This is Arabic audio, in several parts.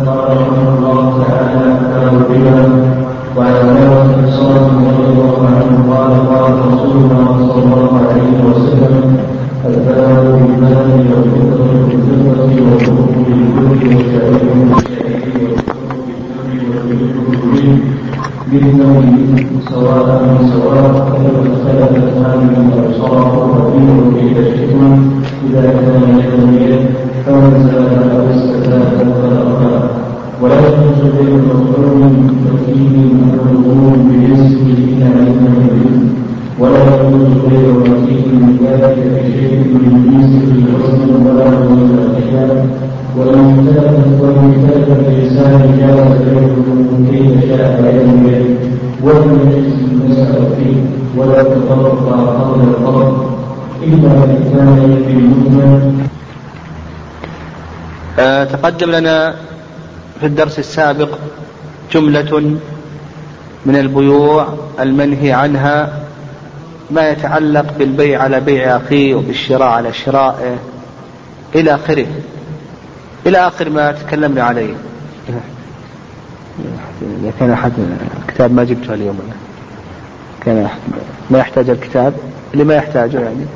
رحمه الله تقدم لنا في الدرس السابق جملة من البيوع المنهي عنها ما يتعلق بالبيع على بيع أخيه وبالشراء على شرائه إلى آخره. إلى آخر ما تكلمنا عليه. إذا كان أحد كتاب ما جبته اليوم. كان أحد ما يحتاج الكتاب اللي ما يحتاجه يعني.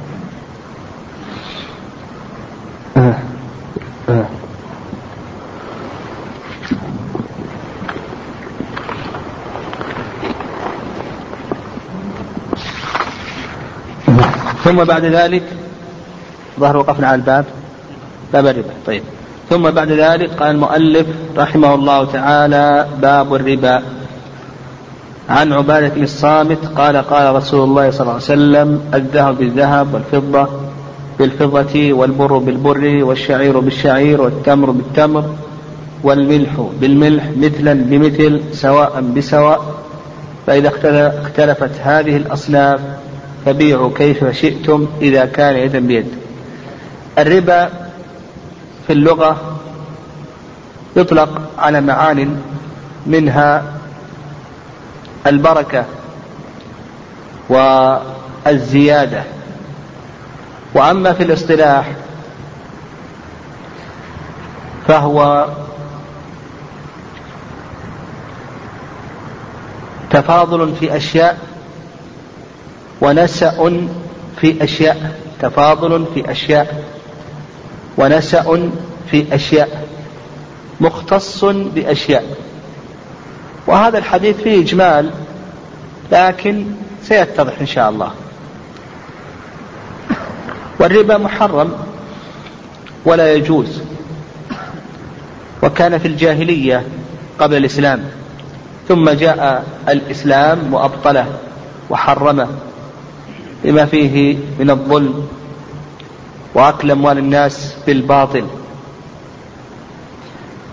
ثم بعد ذلك ظهر وقفنا على الباب. باب الربا. طيب. ثم بعد ذلك قال المؤلف رحمه الله تعالى باب الربا. عن عبادة بن الصامت قال قال رسول الله صلى الله عليه وسلم الذهب بالذهب والفضة بالفضة والبر بالبر والشعير بالشعير والتمر بالتمر والملح بالملح مثلا بمثل سواء بسواء. فإذا اختلفت هذه الأصناف فبيعوا كيف شئتم إذا كان يدا بيد. الربا في اللغة يطلق على معان منها البركة والزيادة. وأما في الاصطلاح فهو تفاضل في أشياء ونسأ في أشياء تفاضل في أشياء ونسأ في أشياء مختص بأشياء. وهذا الحديث فيه إجمال لكن سيتضح إن شاء الله. والربا محرم ولا يجوز. وكان في الجاهلية قبل الإسلام ثم جاء الإسلام وأبطله وحرمه. لما فيه من الظلم وأكل أموال الناس بالباطل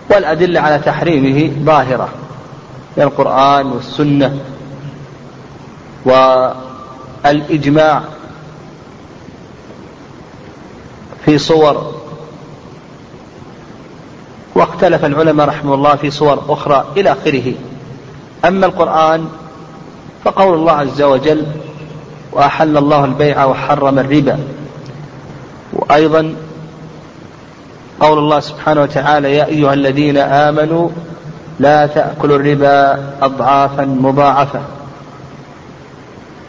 والأدلة على تحريمه ظاهرة من القرآن والسنة والإجماع في صور واختلف العلماء رحمه الله في صور أخرى إلى آخره. أما القرآن فقول الله عز وجل وأحل الله البيع وحرم الربا. وأيضا قول الله سبحانه وتعالى يا أيها الذين آمنوا لا تأكلوا الربا أضعافا مضاعفة.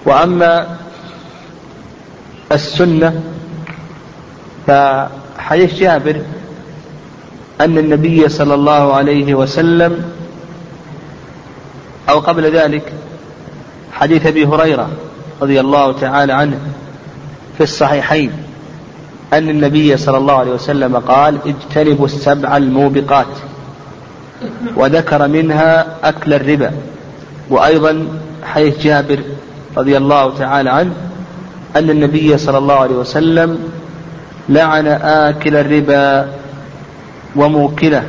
وأما السنة فحديث جابر أن النبي صلى الله عليه وسلم أو قبل ذلك حديث أبي هريرة رضي الله تعالى عنه في الصحيحين أن النبي صلى الله عليه وسلم قال اجتنبوا السبع الموبقات وذكر منها أكل الربا. وأيضا حديث جابر رضي الله تعالى عنه أن النبي صلى الله عليه وسلم لعن آكل الربا وموكله.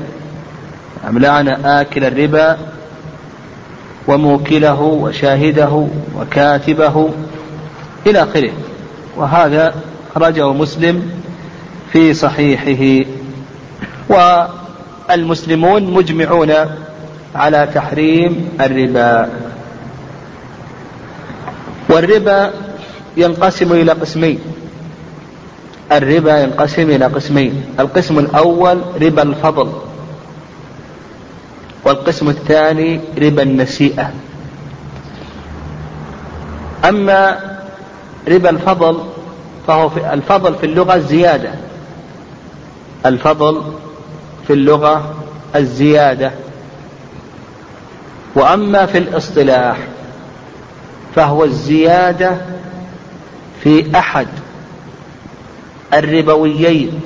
نعم لعن آكل الربا وموكله وشاهده وكاتبه إلى آخره. وهذا أخرجه مسلم في صحيحه. والمسلمون مجمعون على تحريم الربا. والربا ينقسم إلى قسمين. الربا ينقسم إلى قسمين. القسم الأول ربا الفضل. والقسم الثاني ربا النسيئة. أما ربا الفضل فهو في الفضل في اللغة الزيادة. الفضل في اللغة الزيادة. وأما في الاصطلاح فهو الزيادة في أحد الربويين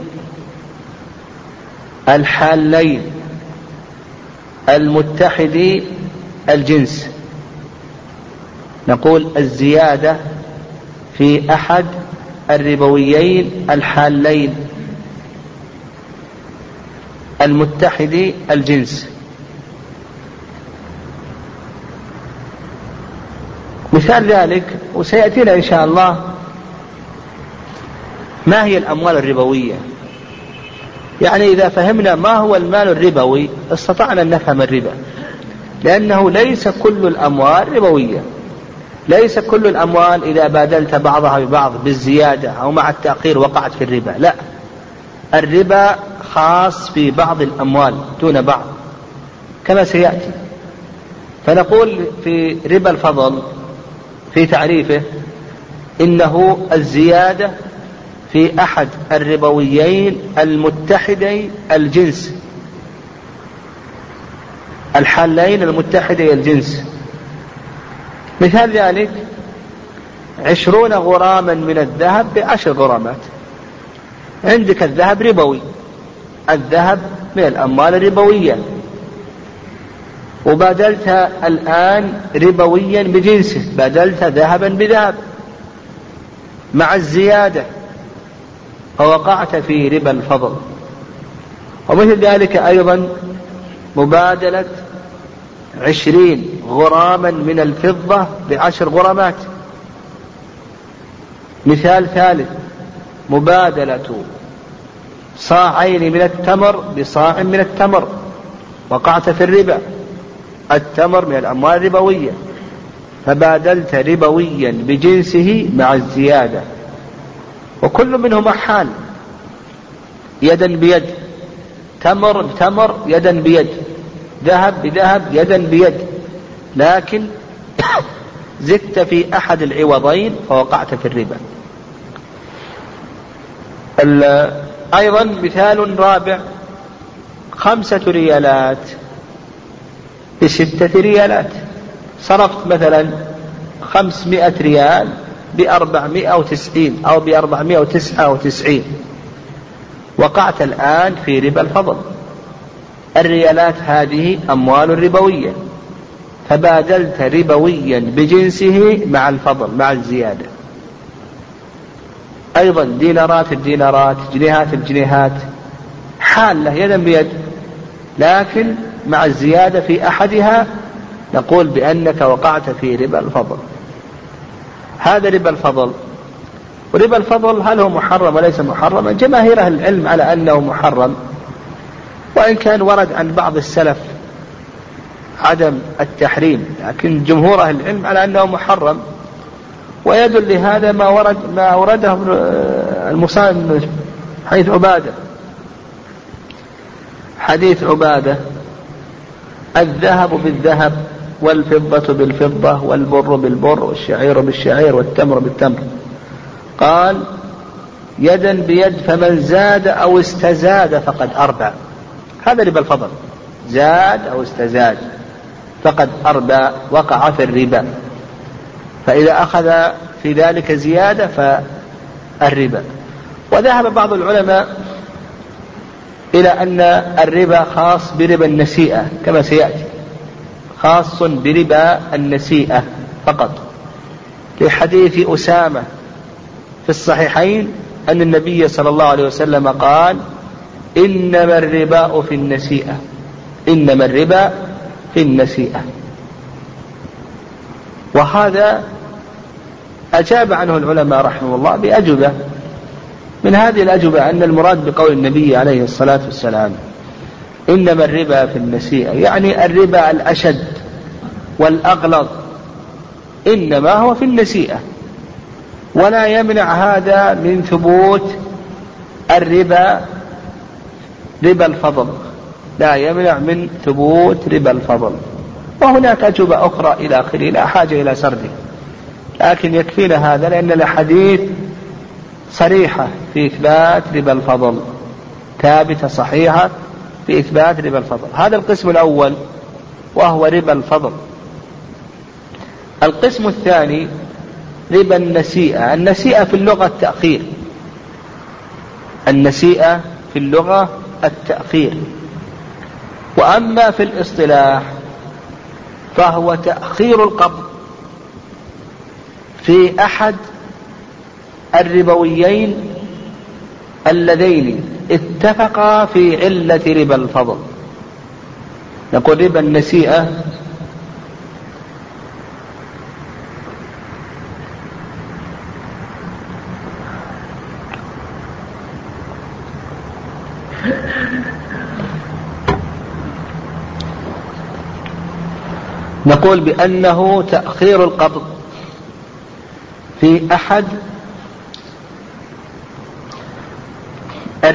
الحالين. المتحدي الجنس. نقول الزيادة في أحد الربويين الحالين. المتحدي الجنس. مثال ذلك وسيأتينا إن شاء الله. ما هي الأموال الربوية؟ يعني إذا فهمنا ما هو المال الربوي استطعنا أن نفهم الربا. لأنه ليس كل الأموال ربوية. ليس كل الأموال إذا بادلت بعضها ببعض بالزيادة أو مع التأخير وقعت في الربا. لا. الربا خاص في بعض الأموال دون بعض. كما سيأتي. فنقول في ربا الفضل في تعريفه إنه الزيادة في أحد الربويين المتحدي الجنس. الحالين المتحدي الجنس. مثال ذلك عشرون غراما من الذهب بعشر غرامات. عندك الذهب ربوي الذهب من الأموال الربوية. وبادلت الآن ربويا بجنسه بدلت ذهبا بذهب. مع الزيادة فوقعت في ربا الفضل. ومثل ذلك أيضا مبادلة عشرين غراما من الفضة بعشر غرامات. مثال ثالث مبادلة صاعين من التمر بصاع من التمر. وقعت في الربا التمر من الأموال الربوية. فبادلت ربويا بجنسه مع الزيادة. وكل منهما حال. يدا بيد. تمر بتمر يدا بيد. ذهب بذهب يدا بيد. لكن زدت في أحد العوضين فوقعت في الربا. أيضا مثال رابع. خمسة ريالات. بستة ريالات. صرفت مثلا خمسمائة ريال. بأربعمائة وتسعين أو بأربعمائة وتسعة وتسعين. وقعت الآن في ربا الفضل. الريالات هذه أموال ربوية. فبادلت ربويا بجنسه مع الفضل مع الزيادة. أيضا دينارات الدينارات جنيهات الجنيهات. حالة يدا بيد. لكن مع الزيادة في أحدها نقول بأنك وقعت في ربا الفضل. هذا ربا الفضل. وربا الفضل هل هو محرم وليس محرما جماهير أهل العلم على أنه محرم. وإن كان ورد عن بعض السلف عدم التحريم لكن جمهور أهل العلم على أنه محرم. ويدل لهذا ما ورد ما أورده المصنف حديث عبادة. حديث عبادة. الذهب بالذهب. والفضة بالفضة والبر بالبر والشعير بالشعير والتمر بالتمر. قال يدا بيد فمن زاد أو استزاد فقد أربى هذا ربا الفضل. زاد أو استزاد فقد أربى وقع في الربا. فإذا أخذ في ذلك زيادة فالربا. وذهب بعض العلماء إلى أن الربا خاص بربا النسيئة كما سيأتي. خاص بربا النسيئة فقط. لحديث أسامة في الصحيحين أن النبي صلى الله عليه وسلم قال إنما الربا في النسيئة. إنما الربا في النسيئة. وهذا أجاب عنه العلماء رحمه الله بأجوبة. من هذه الأجوبة أن المراد بقول النبي عليه الصلاة والسلام إنما الربا في النسيئة يعني الربا الأشد والأغلظ إنما هو في النسيئة ولا يمنع هذا من ثبوت الربا ربا الفضل. لا يمنع من ثبوت ربا الفضل. وهناك أجوبة أخرى إلى آخره لا حاجة إلى سرده لكن يكفينا هذا لأن الأحاديث صريحة في إثبات ربا الفضل ثابتة صحيحة. في إثبات ربا الفضل. هذا القسم الأول وهو ربا الفضل. القسم الثاني ربا النسيئة. النسيئة في اللغة التأخير. النسيئة في اللغة التأخير. وأما في الاصطلاح فهو تأخير القبض في أحد الربويين اللذين اتفقا في علة ربا الفضل. نقول ربا النسيئة. نقول بأنه تأخير القبض في أحد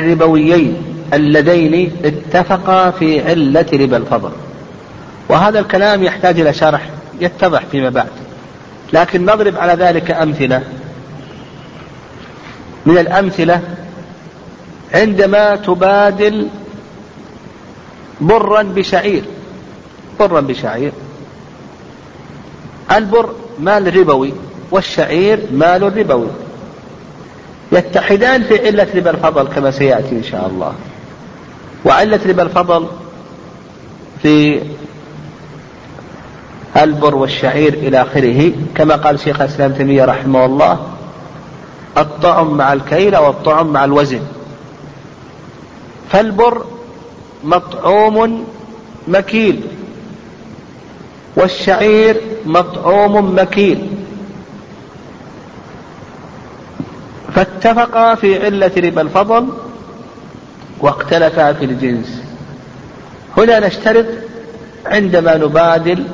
الربويين اللذين اتفقا في علة ربا الفضل. وهذا الكلام يحتاج إلى شرح يتضح فيما بعد. لكن نضرب على ذلك أمثلة. من الأمثلة عندما تبادل برا بشعير برا بشعير. البر مال ربوي والشعير مال ربوي. يتحدان في علة ربا الفضل كما سيأتي إن شاء الله. وعلة ربا الفضل في البر والشعير إلى آخره. كما قال شيخ الإسلام تيمية رحمه الله الطعم مع الكيل والطعم مع الوزن. فالبر مطعوم مكيل والشعير مطعوم مكيل. فاتفقا في علة ربا الفضل واختلفا في الجنس. هنا نشترط عندما نبادل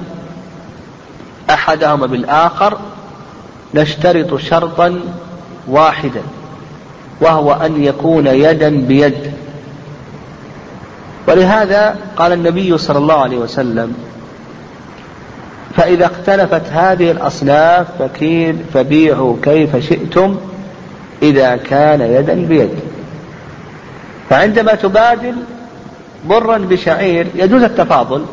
أحدهما بالآخر نشترط شرطا واحدا وهو أن يكون يدا بيد. ولهذا قال النبي صلى الله عليه وسلم فإذا اختلفت هذه الأصناف فكيل فبيعوا كيف شئتم إذا كان يدا بيد. فعندما تبادل برا بشعير يجوز التفاضل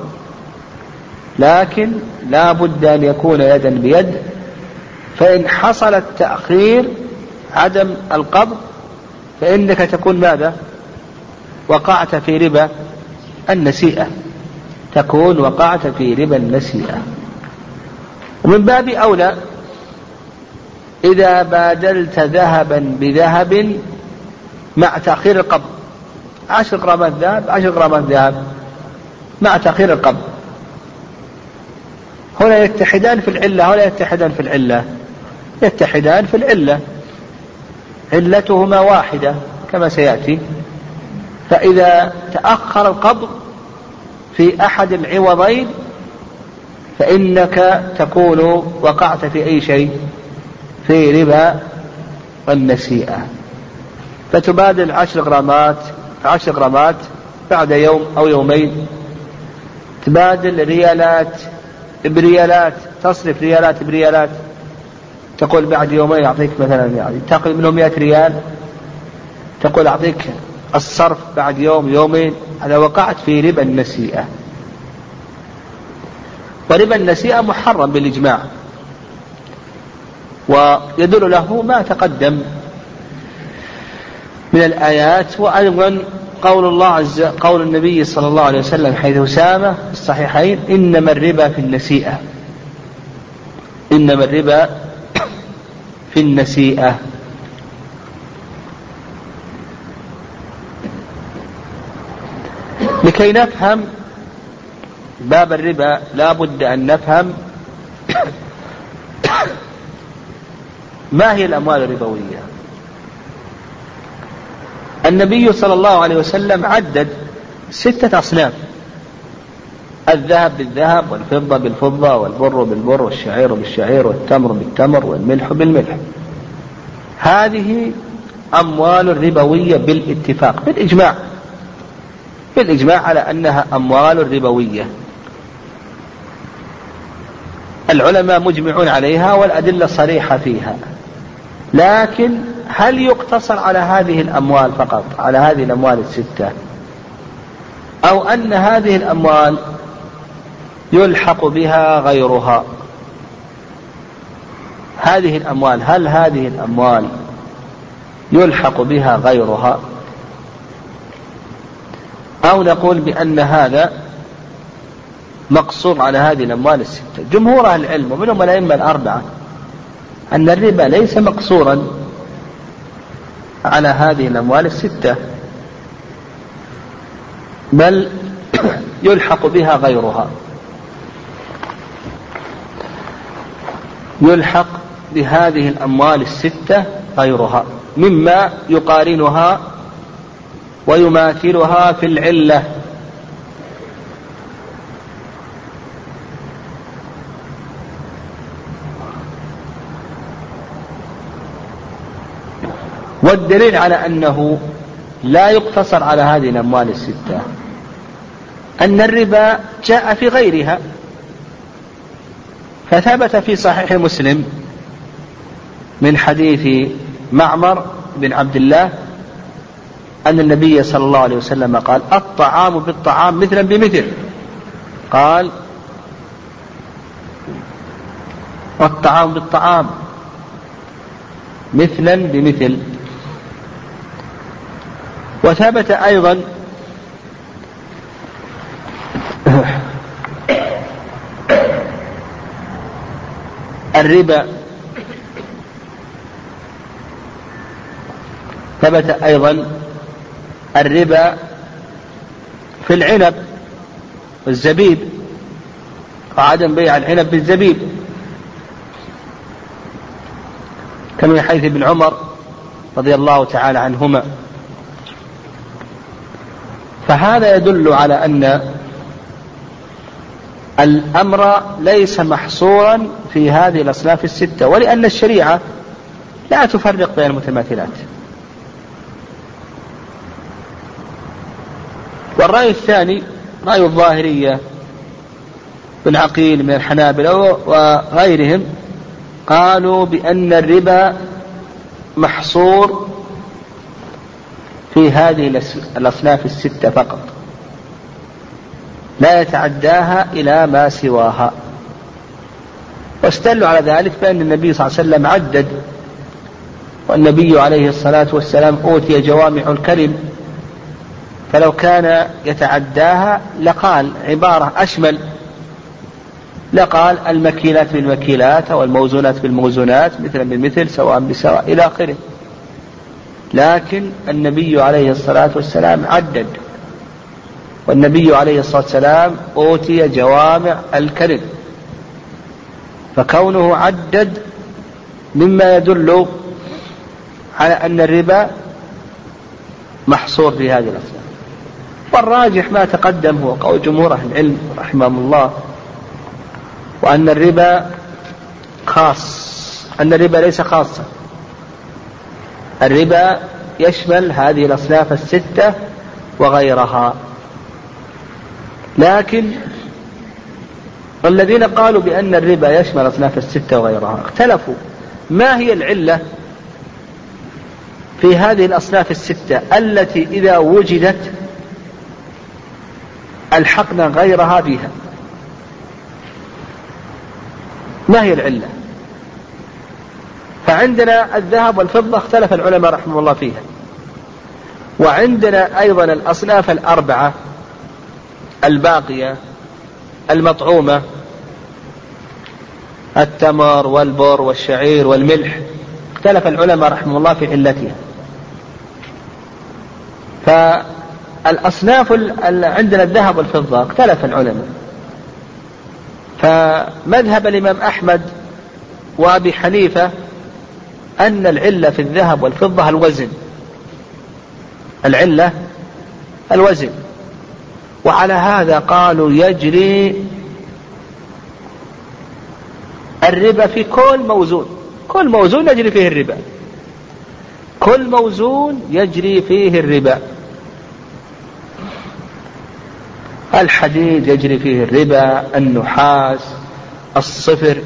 لكن لا بد أن يكون يدا بيد فإن حصل التأخير عدم القبض فإنك تكون ماذا؟ وقعت في ربا النسيئة. تكون وقعت في ربا النسيئة. ومن باب أولى إذا بادلت ذهبا بذهب مع تأخير القبض. عشر غرامات ذهب عشر غرامات ذهب مع تأخير القبض. هنا يتحدان في العلة هنا يتحدان في العلة. يتحدان في العلة. علتهما واحدة كما سيأتي. فإذا تأخر القبض في أحد العوضين فإنك تكون وقعت في أي شيء. في ربا النسيئة فتبادل عشر غرامات عشر غرامات بعد يوم أو يومين. تبادل ريالات بريالات تصرف ريالات بريالات. تقول بعد يومين أعطيك مثلا يعني تأخذ منه 100 ريال. تقول أعطيك الصرف بعد يوم يومين. هذا وقعت في ربا النسيئة. وربا النسيئة محرم بالإجماع. ويدل له ما تقدم من الآيات وأيضا قول الله عز قول النبي صلى الله عليه وسلم حيث أسامة في الصحيحين إنما الربا في النسيئة. إنما الربا في النسيئة. لكي نفهم باب الربا لا بد أن نفهم ما هي الأموال الربوية؟ النبي صلى الله عليه وسلم عدد ستة أصناف. الذهب بالذهب والفضة بالفضة والبر بالبر والشعير بالشعير والتمر بالتمر والملح بالملح. هذه أموال ربوية بالاتفاق بالإجماع. بالإجماع على أنها أموال ربوية. العلماء مجمعون عليها والأدلة صريحة فيها. لكن هل يقتصر على هذه الأموال فقط؟ على هذه الأموال الستة. أو أن هذه الأموال يلحق بها غيرها. هذه الأموال هل هذه الأموال يلحق بها غيرها؟ أو نقول بأن هذا مقصور على هذه الأموال الستة. جمهور أهل العلم ومنهم الأئمة الأربعة أن الربا ليس مقصورا على هذه الأموال الستة بل يلحق بها غيرها. يلحق بهذه الأموال الستة غيرها مما يقارنها ويماثلها في العلة. والدليل على أنه لا يقتصر على هذه الأموال الستة. أن الربا جاء في غيرها. فثبت في صحيح مسلم من حديث معمر بن عبد الله أن النبي صلى الله عليه وسلم قال الطعام بالطعام مثلا بمثل. قال الطعام بالطعام مثلا بمثل. وثبت أيضا الربا ثبت أيضا الربا في العنب والزبيب وعدم بيع العنب بالزبيب كما حيث ابن عمر رضي الله تعالى عنهما فهذا يدل على أن الأمر ليس محصورا في هذه الأصناف الستة ولأن الشريعة لا تفرق بين المتماثلات. والرأي الثاني رأي الظاهرية بن عقيل من الحنابلة وغيرهم قالوا بأن الربا محصور في هذه الأصناف الستة فقط. لا يتعداها إلى ما سواها. واستدلوا على ذلك بأن النبي صلى الله عليه وسلم عدد. والنبي عليه الصلاة والسلام أوتي جوامع الكلم. فلو كان يتعداها لقال عبارة أشمل. لقال المكيلات بالمكيلات أو الموزونات بالموزونات مثلا بالمثل سواء بسواء إلى آخره. لكن النبي عليه الصلاة والسلام عدد. والنبي عليه الصلاة والسلام أوتي جوامع الكلم. فكونه عدد مما يدل على أن الربا محصور في هذه الأصناف والراجح ما تقدم هو قول جمهور أهل العلم رحمهم الله وأن الربا خاص أن الربا ليس خاصا. الربا يشمل هذه الأصناف الستة وغيرها. لكن الذين قالوا بأن الربا يشمل أصناف الستة وغيرها اختلفوا. ما هي العلة في هذه الأصناف الستة التي إذا وجدت ألحقنا غيرها بها؟ ما هي العلة؟ فعندنا الذهب والفضة اختلف العلماء رحمه الله فيها. وعندنا أيضا الأصناف الأربعة الباقية المطعومة التمر والبر والشعير والملح اختلف العلماء رحمه الله في علتها. فالأصناف عندنا الذهب والفضة اختلف العلماء. فمذهب الإمام أحمد وأبي حنيفة أن العلة في الذهب والفضة الوزن. العلة الوزن. وعلى هذا قالوا يجري الربا في كل موزون. كل موزون يجري فيه الربا. كل موزون يجري فيه الربا. الحديد يجري فيه الربا النحاس الصفر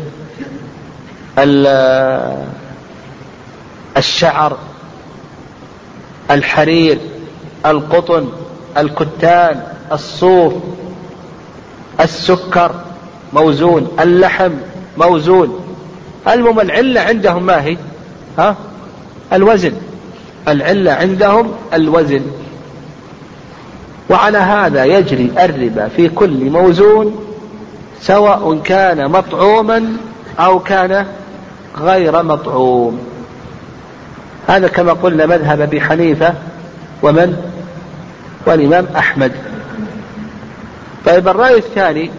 الشعر الحرير القطن الكتان الصوف السكر موزون اللحم موزون. المهم العلة عندهم ما هي؟ ها؟ الوزن. العلة عندهم الوزن. وعلى هذا يجري الربا في كل موزون سواء كان مطعوما أو كان غير مطعوم. هذا كما قلنا مذهب أبي حنيفة ومن؟ والإمام أحمد. طيب الرأي الثاني.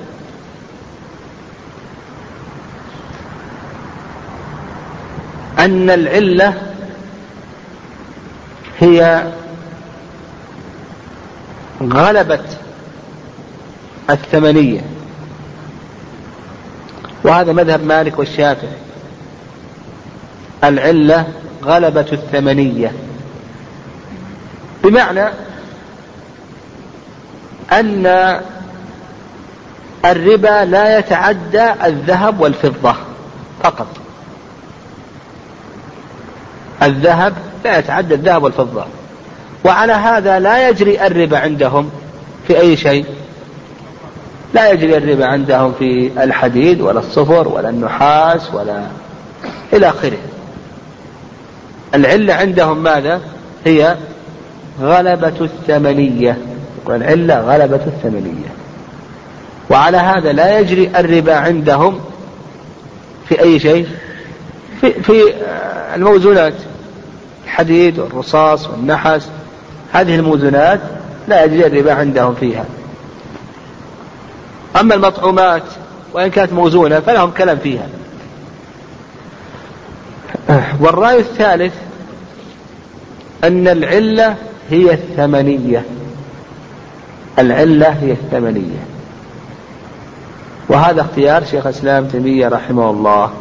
أن العلة هي غلبة الثمنية. وهذا مذهب مالك والشافعي. العلة غلبة الثمنية. بمعنى أن الربا لا يتعدى الذهب والفضة فقط. الذهب لا يتعدى الذهب والفضة. وعلى هذا لا يجري الربا عندهم في أي شيء. لا يجري الربا عندهم في الحديد ولا الصفر ولا النحاس ولا إلى آخره. العلة عندهم ماذا؟ هي غلبة الثمنية. والعلة غلبة الثمنية. وعلى هذا لا يجري الربا عندهم في أي شيء؟ في, في الموزونات. الحديد والرصاص والنحس. هذه الموزونات لا يجري الربا عندهم فيها. أما المطعومات وإن كانت موزونة فلهم كلام فيها. والرأي الثالث أن العلة هي الثمنية. العلة هي الثمنية. وهذا اختيار شيخ الإسلام تيمية رحمه الله.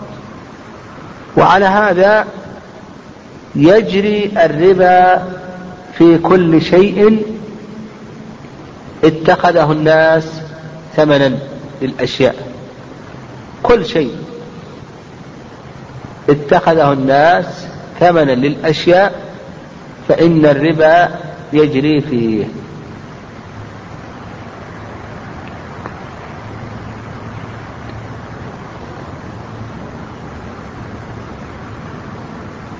وعلى هذا يجري الربا في كل شيء اتخذه الناس ثمنا للأشياء. كل شيء. اتخذه الناس ثمنا للأشياء فإن الربا يجري فيه.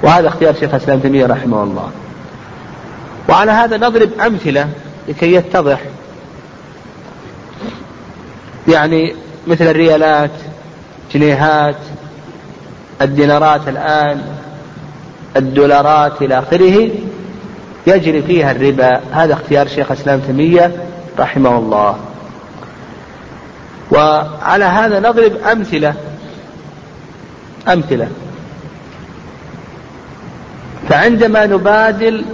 وهذا اختيار شيخ الإسلام تيمية رحمه الله. وعلى هذا نضرب أمثلة لكي يتضح. يعني مثل الريالات جنيهات الدينارات الآن الدولارات إلى آخره يجري فيها الربا. هذا اختيار شيخ الإسلام تيمية رحمه الله. وعلى هذا نضرب أمثلة أمثلة. فعندما نبادل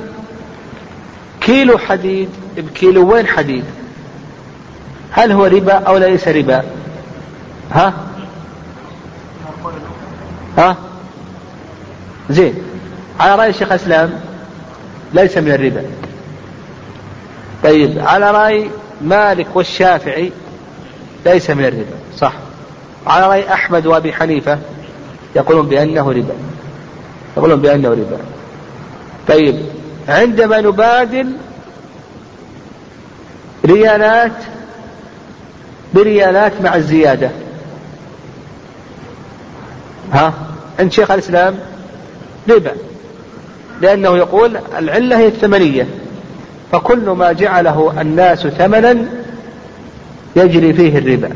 كيلو حديد بكيلوين حديد؟ هل هو ربا أو ليس ربا؟ ها؟ ها؟ زين. على رأي الشيخ أسلام ليس من الربا. طيب على رأي مالك والشافعي ليس من الربا. صح. على رأي أحمد وأبي حنيفة يقولون بأنه ربا. يقولون بأنه ربا. طيب عندما نبادل ريالات بريالات مع الزيادة. ها؟ عند شيخ الإسلام ربا لأنه يقول العلة هي الثمنية فكل ما جعله الناس ثمنا يجري فيه الربا.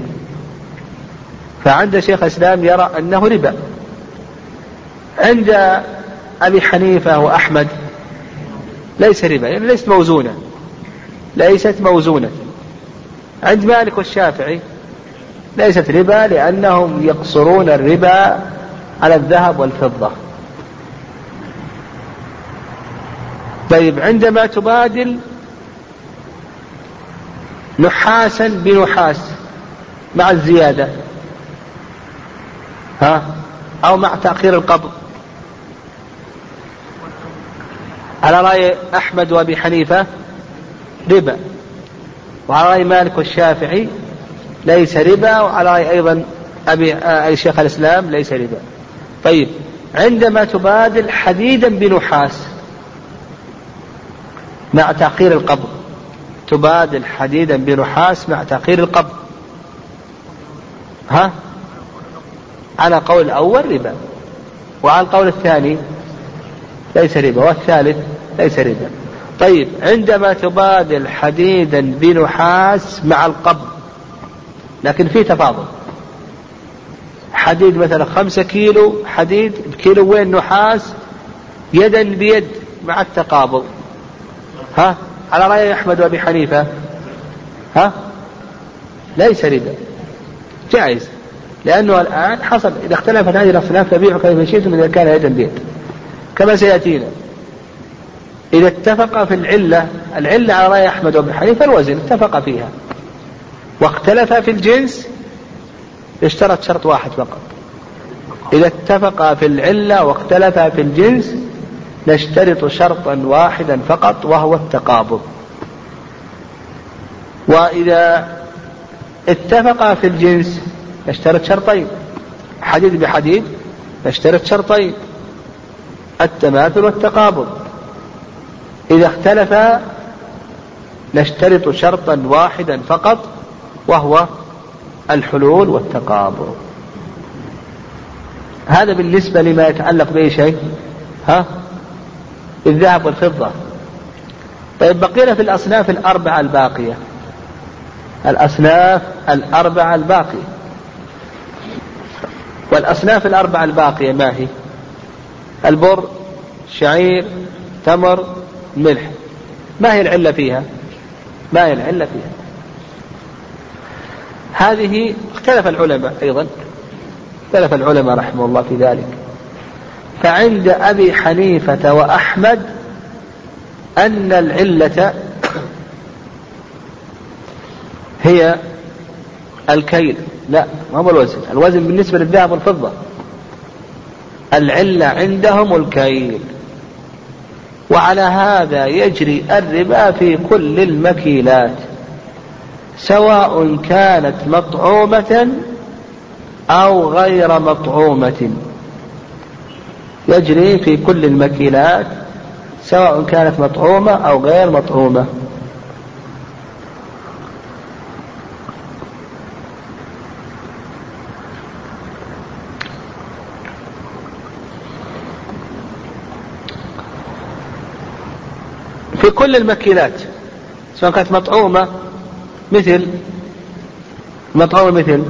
فعند شيخ الإسلام يرى أنه ربا. عند أبي حنيفة وأحمد ليس ربا يعني ليست موزونة ليست موزونة. عند مالك والشافعي ليست ربا لأنهم يقصرون الربا على الذهب والفضة. طيب عندما تبادل نحاسا بنحاس مع الزيادة ها أو مع تأخير القبض. على رأي أحمد وأبي حنيفة ربا. وعلى رأي مالك والشافعي ليس ربا. وعلى رأي أيضا أبي أي شيخ الإسلام ليس ربا. طيب عندما تبادل حديدا بنحاس مع تأخير القبض تبادل حديدا بنحاس مع تأخير القبض. ها؟ على قول الأول ربا وعلى القول الثاني ليس ربا والثالث ليس ربا. طيب عندما تبادل حديدا بنحاس مع القبض لكن في تفاضل حديد مثلا خمسة كيلو حديد بكيلو وين نحاس؟ يدا بيد مع التقابض. ها؟ على رأي أحمد وأبي حنيفة. ها؟ ليس ربا. جائز. لأنه الآن حصل إذا اختلفت هذه الأصناف فبيعوا كيف شئتم إذا كان يدا بيد. كما سيأتينا. إذا اتفق في العلة العلة على رأي أحمد وابن حنيفة الوزن اتفق فيها. واختلف في الجنس اشترط شرط واحد فقط. إذا اتفق في العلة واختلف في الجنس نشترط شرطا واحدا فقط وهو التقابض. وإذا اتفق في الجنس نشترط شرطين. حديد بحديد نشترط شرطين. التماثل والتقابض. إذا اختلفا نشترط شرطا واحدا فقط وهو الحلول والتقابض هذا بالنسبة لما يتعلق بأي شيء ها؟ الذهب والفضة. طيب بقينا في الأصناف الأربعة الباقية. الأصناف الأربعة الباقية. والأصناف الأربعة الباقية ما هي؟ البر شعير تمر ملح. ما هي العلة فيها؟ ما هي العلة فيها؟ هذه اختلف العلماء أيضا. اختلف العلماء رحمه الله في ذلك. فعند أبي حنيفة وأحمد أن العلة هي الكيل. لا ما هو الوزن. الوزن بالنسبة للذهب والفضة. العلة عندهم الكيل. وعلى هذا يجري الربا في كل المكيلات. سواء كانت مطعومة أو غير مطعومة. يجري في كل المكيلات سواء كانت مطعومة أو غير مطعومة. في كل المكيلات سواء كانت مطعومة مثل مطعومة مثل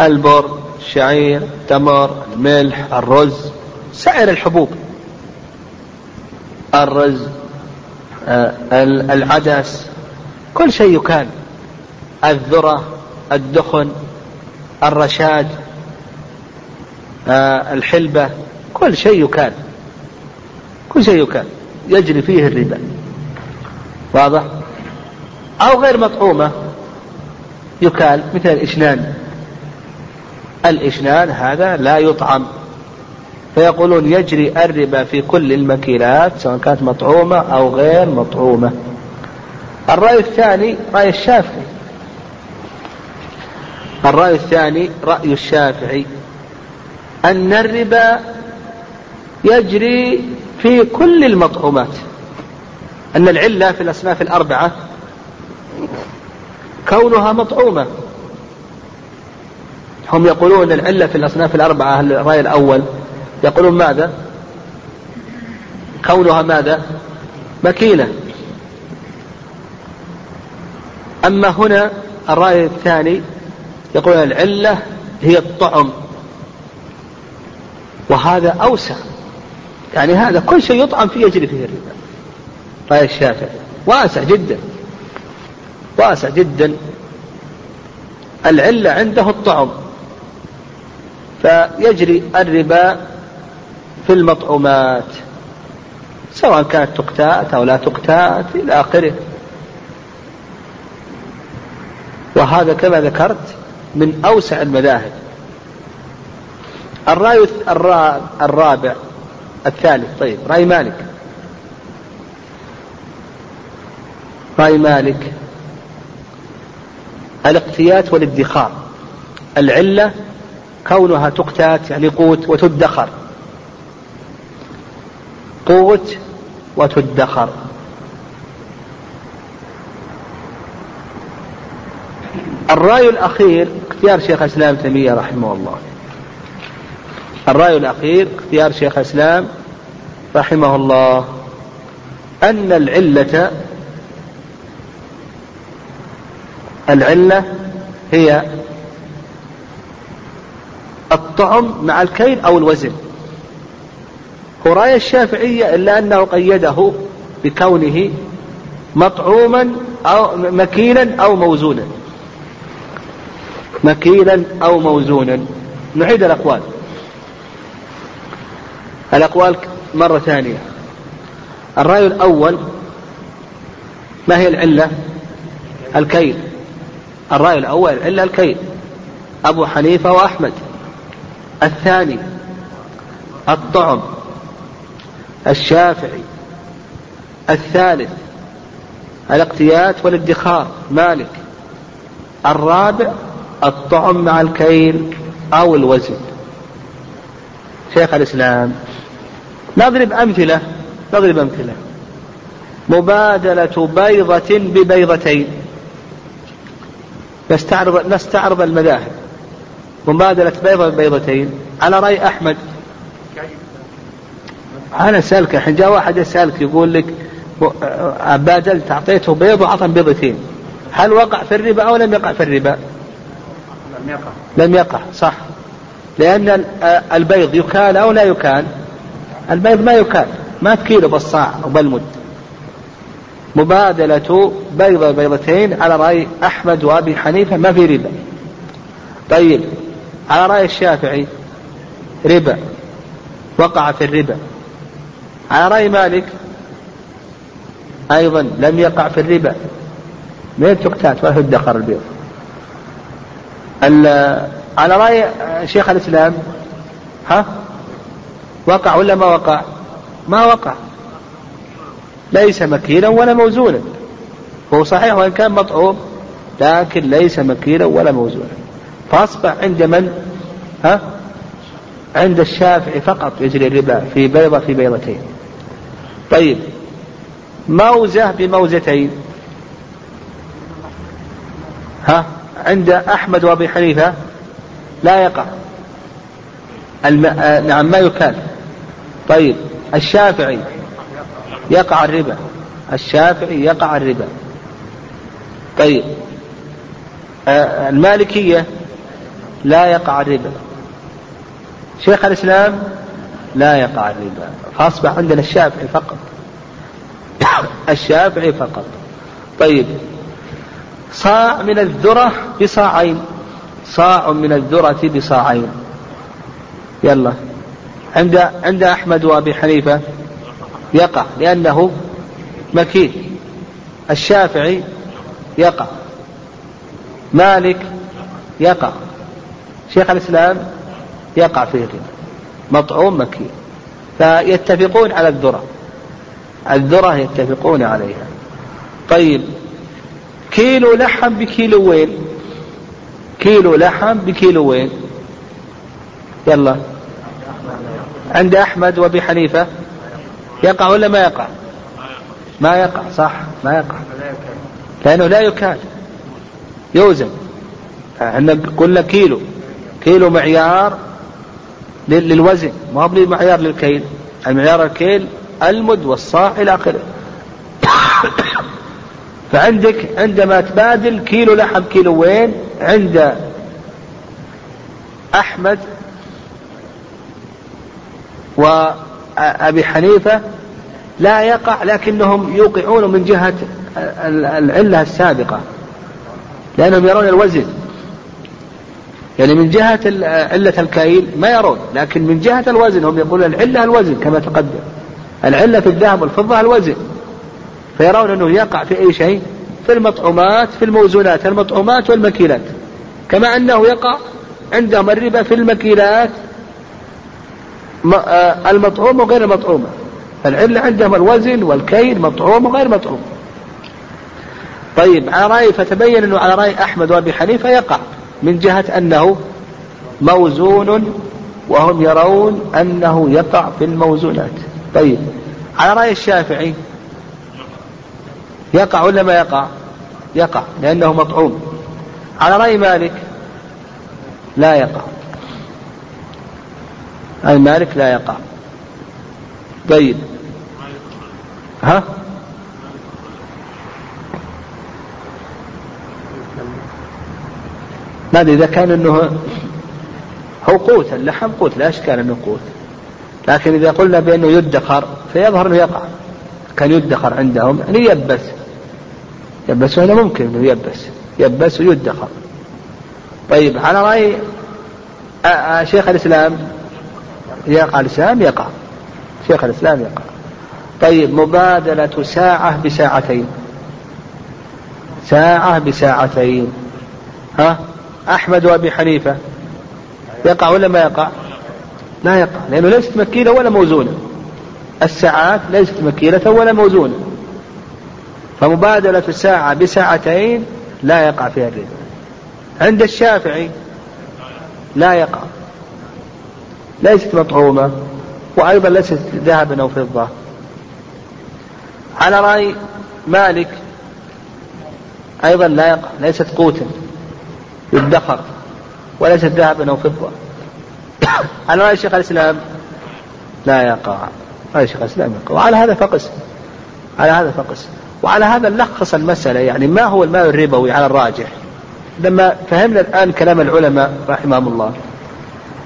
البر الشعير التمر الملح الرز سائر الحبوب. الرز آه، العدس كل شيء يكال. الذرة الدخن الرشاد آه، الحلبة كل شيء يكال. كل شيء يكال. يجري فيه الربا. واضح؟ أو غير مطعومة. يكال مثل الإشنان. الإشنان هذا لا يطعم. فيقولون يجري الربا في كل المكيلات سواء كانت مطعومة أو غير مطعومة. الرأي الثاني رأي الشافعي. الرأي الثاني رأي الشافعي. أن الربا يجري في كل المطعومات. أن العلة في الأصناف الأربعة كونها مطعومة. هم يقولون العلة في الأصناف الأربعة الرأي الأول؟ يقولون ماذا؟ كونها ماذا؟ مكيلة أما هنا الرأي الثاني يقول العلة هي الطعم. وهذا أوسع. يعني هذا كل شيء يطعم فيه يجري فيه الربا. رأي الشافعي. واسع جدا. واسع جدا. العلة عنده الطعم. فيجري الربا في المطعومات سواء كانت تقتات أو لا تقتات إلى آخره. وهذا كما ذكرت من أوسع المذاهب. الرأي الرابع الثالث طيب رأي مالك. رأي مالك. الاقتيات والادخار. العلة كونها تقتات يعني قوت وتدخر. قوت وتدخر. الرأي الأخير اختيار شيخ الإسلام تيمية رحمه الله. الرأي الأخير اختيار شيخ الإسلام رحمه الله. أن العلة العلة هي الطعم مع الكيل أو الوزن. هو رأي الشافعية إلا أنه قيده بكونه مطعوما أو مكيلا أو موزونا. مكيلا أو موزونا. نعيد الأقوال. الأقوال مرة ثانية. الرأي الأول ما هي العلة؟ الكيل. الرأي الأول العلة الكيل أبو حنيفة وأحمد. الثاني الطعم. الشافعي. الثالث الاقتيات والادخار. مالك. الرابع الطعم مع الكيل أو الوزن. شيخ الإسلام نضرب أمثلة نضرب أمثلة. مبادلة بيضة ببيضتين. نستعرض نستعرض المذاهب. مبادلة بيضة ببيضتين على رأي أحمد. أنا أسألك الحين جاء واحد يسألك يقول لك بادلت أعطيته بيض وأعطى بيضتين. هل وقع في الربا أو لم يقع في الربا؟ لم يقع. لم يقع صح. لأن البيض يكال أو لا يكال؟ البيض ما يكال. ما تكيله بالصاع أو بالمد مبادلة بيضة بيضتين على رأي أحمد وأبي حنيفة ما في ربا. طيب على رأي الشافعي ربا وقع في الربا. على رأي مالك أيضا لم يقع في الربا. من تقتات؟ ولا تدخر البيض. على رأي شيخ الإسلام ها؟ وقع ولا ما وقع؟ ما وقع. ليس مكيلا ولا موزونا. هو صحيح وإن كان مطعوم لكن ليس مكيلا ولا موزونا. فأصبح عند من؟ ها؟ عند الشافعي فقط يجري الربا في بيضة في بيضتين. طيب موزة بموزتين. ها؟ عند أحمد وأبي حنيفة لا يقع. الم... آه نعم ما يكال طيب الشافعي يقع الربا. الشافعي يقع الربا. طيب. آه المالكية لا يقع الربا. شيخ الإسلام لا يقع الربا. فأصبح عندنا الشافعي فقط. الشافعي فقط. طيب. صاع من الذرة بصاعين. صاع من الذرة بصاعين. يلا. عند عند أحمد وأبي حنيفة. يقع لأنه مكين. الشافعي يقع. مالك يقع. شيخ الإسلام يقع فيه الربا مطعوم مكين. فيتفقون على الذرة. الذرة يتفقون عليها. طيب كيلو لحم بكيلوين كيلو لحم بكيلوين يلا. عند أحمد وأبي حنيفة. يقع ولا ما يقع؟ ما يقع صح ما يقع. لأنه لا يكال يوزن. إحنا قلنا كيلو. كيلو معيار للوزن. ما هو معيار للكيل؟ المعيار الكيل المد والصاع إلى آخره. فعندك عندما تبادل كيلو لحم كيلو وين عند أحمد وأبي حنيفة لا يقع لكنهم يوقعون من جهة العلة السابقة لأنهم يرون الوزن. يعني من جهة علة الكيل ما يرون لكن من جهة الوزن هم يقولون العلة الوزن كما تقدم. العلة في الذهب والفضة الوزن. فيرون أنه يقع في أي شيء في المطعومات في الموزونات المطعومات والمكيلات كما أنه يقع عندهم الربا في المكيلات آه، المطعوم وغير المطعومة فالعلة عندهم الوزن والكيل مطعوم وغير مطعوم. طيب على رأي فتبين أنه على رأي أحمد وأبي حنيفة يقع من جهة أنه موزون وهم يرون أنه يقع في الموزونات. طيب على رأي الشافعي يقع ولا ما يقع؟ يقع لأنه مطعوم. على رأي مالك لا يقع. رأي مالك لا يقع. طيب ها؟ ماذا إذا كان أنه هو قوت اللحم قوت لا إشكال أنه قوت. لكن إذا قلنا بأنه يدخر فيظهر أنه يقع. كان يدخر عندهم يعني يبس. يبس هذا ممكن أنه يبس. يبس ويدخر. طيب على رأي شيخ الإسلام يقع الإسلام يقع. شيخ الإسلام يقع. طيب مبادلة ساعة بساعتين. ساعة بساعتين. ها؟ أحمد وأبي حنيفة. يقع ولا ما يقع؟ لا يقع لأنه ليست مكيلة ولا موزونة. الساعات ليست مكيلة ولا موزونة. فمبادلة ساعة بساعتين لا يقع فيها الربا. عند الشافعي لا يقع. ليست مطعومة وأيضا ليست ذهبا أو فضة. على رأي مالك أيضا لا يقع ليست قوتا يدخر وليست ذهبا أو فضة. على رأي شيخ الإسلام لا يقع. رأي شيخ الإسلام يقع. وعلى هذا فقس. على هذا فقس. وعلى هذا نلخص المسألة يعني ما هو المال الربوي على الراجح؟ لما فهمنا الآن كلام العلماء رحمهم الله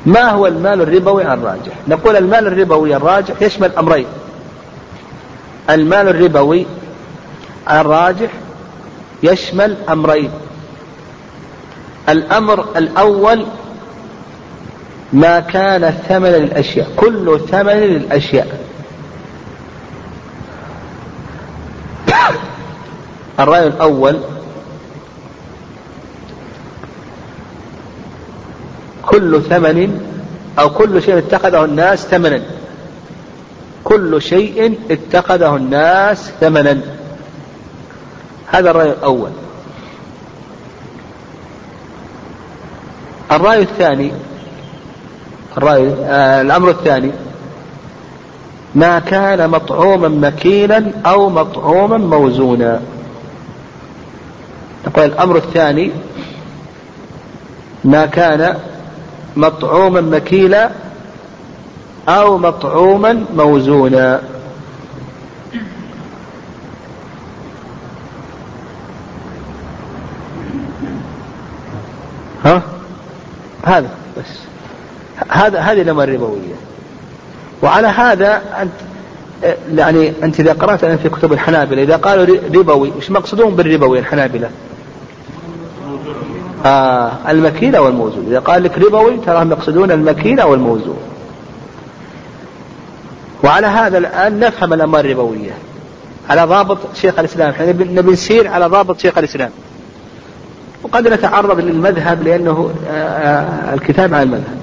ما هو المال الربوي الراجح؟ نقول المال الربوي الراجح يشمل أمرين. المال الربوي الراجح يشمل أمرين. الأمر الأول ما كان ثمنا للأشياء كل ثمن للأشياء. الرأي الأول كل ثمن أو كل شيء اتخذه الناس ثمنا. كل شيء اتخذه الناس ثمنا. هذا الرأي الأول. الرأي الثاني الرأي آه الأمر الثاني ما كان مطعوما مكيلا أو مطعوما موزونا. نقول الأمر الثاني ما كان مطعوما مكيلا أو مطعوما موزونا. ها؟ هذا بس. هذا هذه الأمر الربوية. وعلى هذا أنت يعني أنت إذا قرأت في كتب الحنابلة إذا قالوا ربوي إيش مقصدون بالربوي الحنابلة؟ آه المكيل أو الموزون إذا قال لك ربوي تراهم يقصدون المكيل أو الموزون وعلى هذا الآن نفهم الأمر الربوية. على ضابط شيخ الإسلام إحنا نبي نسير على ضابط شيخ الإسلام. وقد نتعرض للمذهب لأنه آه، آه، الكتاب على المذهب.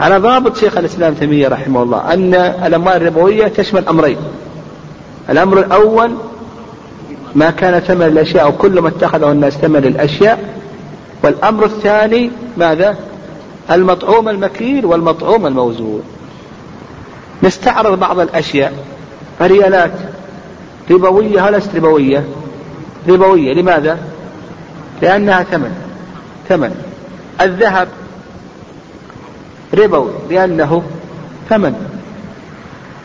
على ضابط شيخ الإسلام تيمية رحمه الله أن الأموال الربوية تشمل أمرين. الأمر الأول ما كان ثمن الأشياء أو كل ما اتخذه الناس ثمن الأشياء. والأمر الثاني ماذا؟ المطعوم المكيل والمطعوم الموزون. نستعرض بعض الأشياء. الريالات ربوية ولا ليست ربوية؟ ربوية. لماذا؟ لأنها ثمن. ثمن. الذهب. ربوي. لأنه ثمن.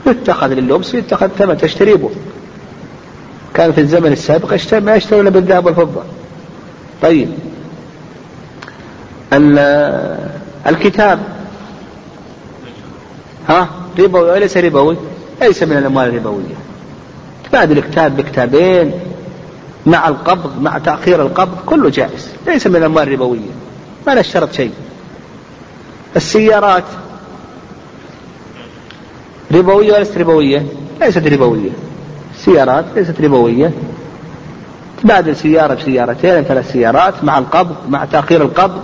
يتخذ لللبس يتخذ ثمن. تشتري به كان في الزمن السابق ما يشترون بالذهب والفضة. طيب. الكتاب. ها؟ ربوي وليس ربوي؟ ليس من الأموال الربوية. تبادل كتاب بكتابين مع القبض مع تأخير القبض كله جائز. ليس من الأموال الربوية. ما نشترط شيء. السيارات. ربوية وليست ربوية؟ ليست ربوية. السيارات ليست ربوية. تبادل سيارة بسيارتين ثلاث سيارات مع القبض مع تأخير القبض.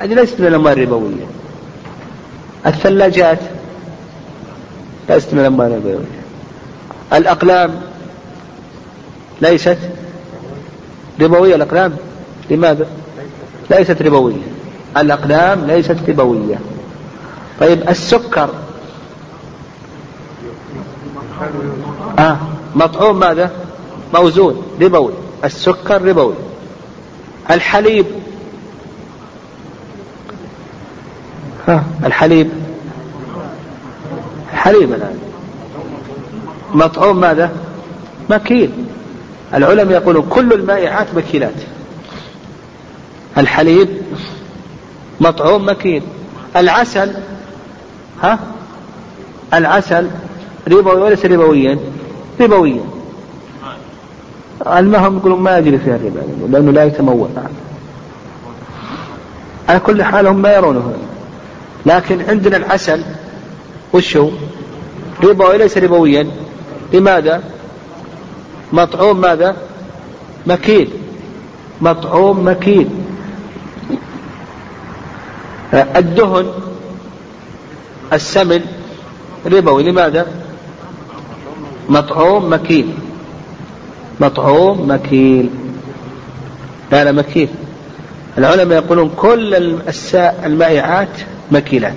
هذه ليست من الأموال الربوية. الثلاجات ليست من الأموال الربوية. الأقلام ليست ربوية. الأقلام لماذا؟ ليست ربوية. الأقلام ليست ربوية. طيب السكر. آه. مطعوم ماذا؟ موزون ربوي. السكر ربوي. الحليب. ها الحليب. الحليب الآن. مطعوم ماذا؟ مكيل العلماء يقولون كل المائعات مكيلات الحليب مطعوم مكيل العسل ها؟ العسل ربوي وليس ربويا. ربويا المهم يقولون ما يجري فيها الربا لأنه لا يتمول على كل حال هم ما يرونه لكن عندنا العسل وشو ربوي ليس ربويا. لماذا؟ مطعوم ماذا؟ مكيل. مطعوم مكيل. الدهن السمن ربوي. لماذا؟ مطعوم مكيل. مطعوم مكيل. لا لا مكيل. العلماء يقولون كل المائعات مكيلات.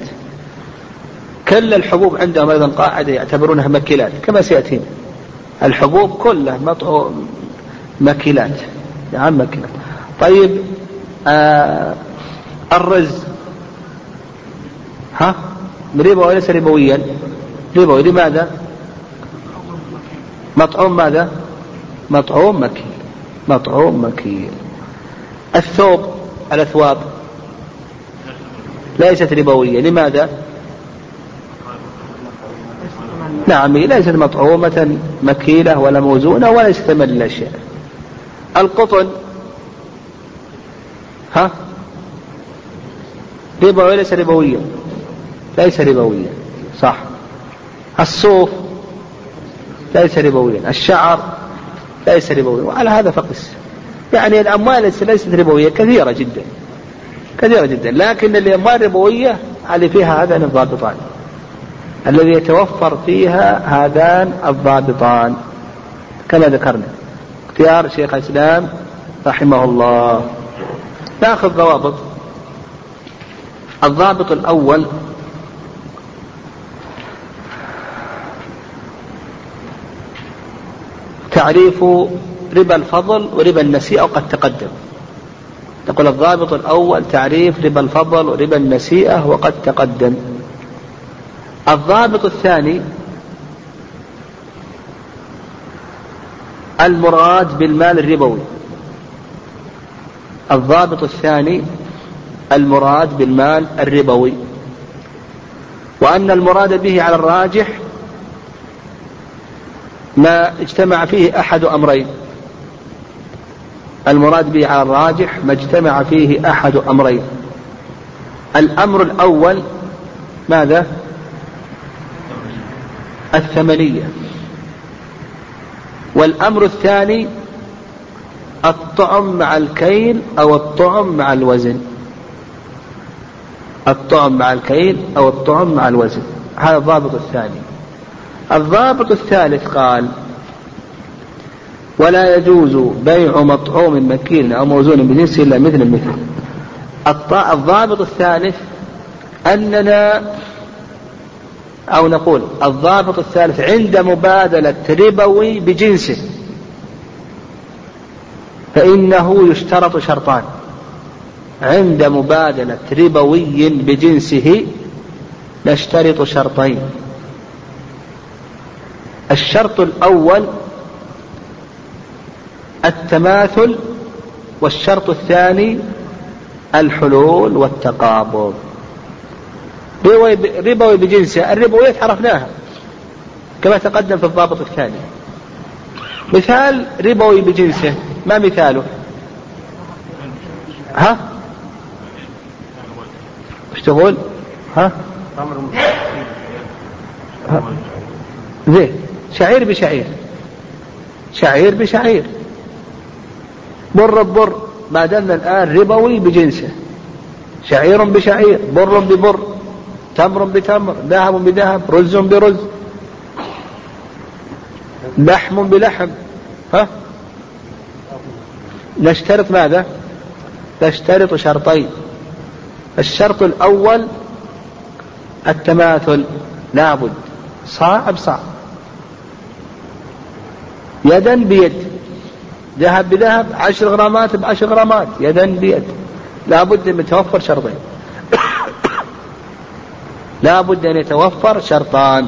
كل الحبوب عندهم أيضا قاعدة يعتبرونها مكيلات كما سيأتينا. الحبوب كلها مطعوم مكيلات. نعم مكيلات. طيب آه الرز. ها؟ ربا وليس ربويا. ربوي لماذا؟ مطعوم ماذا؟ مطعوم مكيل. مطعوم مكيل. الثوب الأثواب ليست ربوية. لماذا؟ نعم ليست مطعومة مكيلة ولا موزونة ولا يستمر الأشياء القطن ها؟ ربا وليس ربويا ليس ربويا صح. الصوف ليس ربويا. الشعر ليس ربويا. وعلى هذا فقس. يعني الأموال ليست ربوية. كثيرة جدا. كثيرة جدا. لكن الأموال الربوية اللي فيها هذان الضابطان. الذي يتوفر فيها هذان الضابطان. كما ذكرنا. اختيار شيخ الإسلام رحمه الله. ناخذ ضوابط. الضابط الأول تعريف ربا الفضل وربا النسيئة وقد تقدم. نقول الضابط الأول تعريف ربا الفضل وربا النسيئة وقد تقدم. الضابط الثاني المراد بالمال الربوي. الضابط الثاني المراد بالمال الربوي. وأن المراد به على الراجح ما اجتمع فيه أحد أمرين. المراد به على الراجح ما اجتمع فيه أحد أمرين. الأمر الأول ماذا؟ الثمنية. والأمر الثاني الطعم مع الكيل أو الطعم مع الوزن. الطعم مع الكيل أو الطعم مع الوزن. هذا الضابط الثاني. الضابط الثالث قال ولا يجوز بيع مطعوم مكيل أو موزون بجنس إلا مثل مثل الضابط الثالث أننا أو نقول الضابط الثالث عند مبادلة ربوي بجنسه فإنه يشترط شرطان. عند مبادلة ربوي بجنسه نشترط شرطين. الشرط الأول التماثل والشرط الثاني الحلول والتقابض. ربوي بجنسه الربويات عرفناها كما تقدم في الضابط الثاني. مثال ربوي بجنسه ما مثاله؟ ها؟ إيش تقول؟ ها؟ زين. شعير بشعير. شعير بشعير. بر ببر ما دام الآن ربوي بجنسه. شعير بشعير بر ببر تمر بتمر ذهب بذهب رز برز لحم بلحم. ها؟ نشترط ماذا؟ نشترط شرطين. الشرط الأول التماثل لابد. صاع بصاع. يدا بيد. ذهب بذهب عشر غرامات بعشر غرامات يدا بيد. لا بد من توفر شرطين. لا بد أن يتوفر شرطان.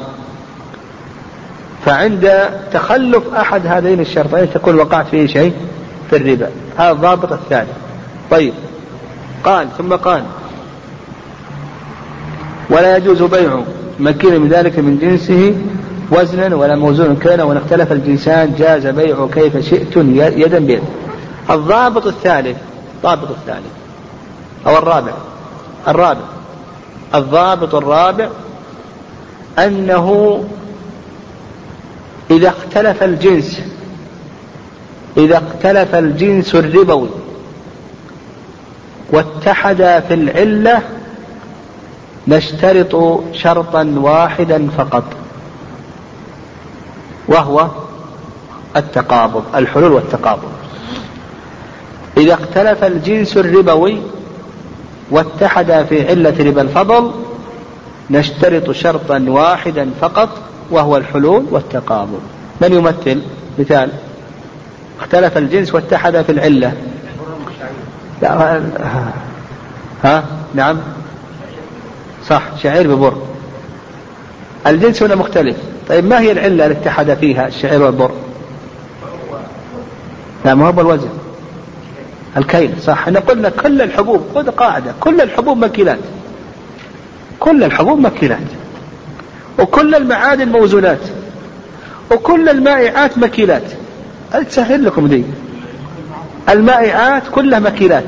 فعند تخلف أحد هذين الشرطين تكون وقعت فيه شيء في الربا. هذا الضابط الثاني. طيب. قال ثم قال ولا يجوز بيع مكين من ذلك من جنسه وزنا ولا موزون كان وإن اختلف الجنسان جاز بيعه كيف شئتم يدا بيد. الضابط الثالث الضابط الثالث. أو الرابع. الرابع. الضابط الرابع أنه إذا اختلف الجنس إذا اختلف الجنس الربوي واتحدا في العلة نشترط شرطا واحدا فقط. وهو التقابض الحلول والتقابض. إذا اختلف الجنس الربوي واتحدا في علة ربا الفضل نشترط شرطا واحدا فقط وهو الحلول والتقابض. من يمثل؟ مثال. اختلف الجنس واتحد في العلة. لا ها؟ نعم. صح شعير ببر الجنس هنا مختلف. طيب ما هي العلة اللي اتحد فيها الشعير والبر؟ لا ما هو بالوزن. الكيل صح. إحنا قلنا كل الحبوب خذ قاعدة كل الحبوب مكيلات كل الحبوب مكيلات وكل المعادن موزونات. وكل المائعات مكيلات تسهل لكم دي؟ المائعات كلها مكيلات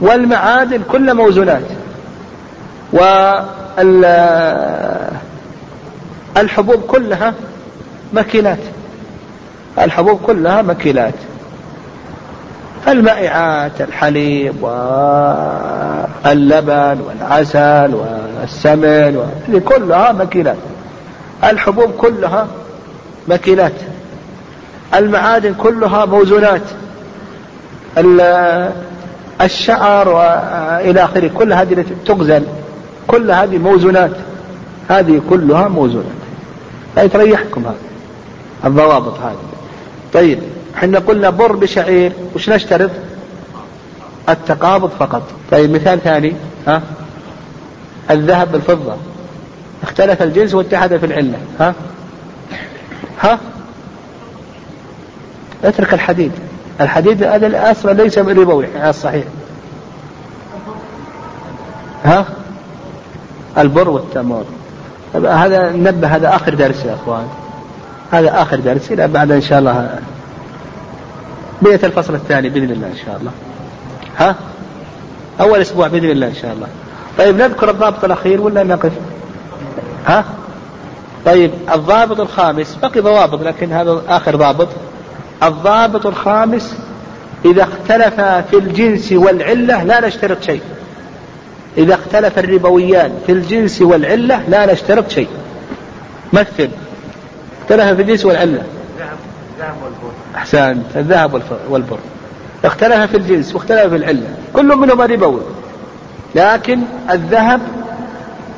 والمعادن كلها موزونات. والحبوب كلها مكيلات الحبوب كلها مكيلات المائعات الحليب واللبن والعسل والسمن هذه كلها مكيلات الحبوب كلها مكيلات المعادن كلها موزونات. الشعر وإلى آخره كل هذه تغزل كل هذه موزونات. هذه كلها موزونات. لا تريحكم هذا الضوابط هذه. طيب إحنا قلنا بر بشعير وش نشترط؟ التقابض فقط. طيب مثال ثاني ها؟ الذهب بالفضة. اختلف الجنس واتحد في العلة ها؟ ها؟ اترك الحديد. الحديد هذا الاصل ليس ربوي على الصحيح. ها؟ البر والتمر هذا نبه هذا آخر درس يا إخوان. هذا آخر درس إلى بعد إن شاء الله. بداية الفصل الثاني بإذن الله إن شاء الله. ها؟ أول أسبوع بإذن الله إن شاء الله. طيب نذكر الضابط الأخير ولا نقف؟ ها؟ طيب الضابط الخامس بقي ضوابط لكن هذا آخر ضابط. الضابط الخامس إذا اختلف في الجنس والعلة لا نشترط شيء. إذا اختلف الربويان في الجنس والعلة لا نشترط شيء. مثل اختلف في الجنس والعلة. أحسنت. الذهب والبر اختلف في الجنس واختلف في العلة. كل منهما ربوي. لكن الذهب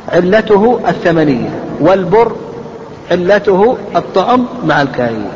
علته الثمنية والبر علته الطعم مع الكاهية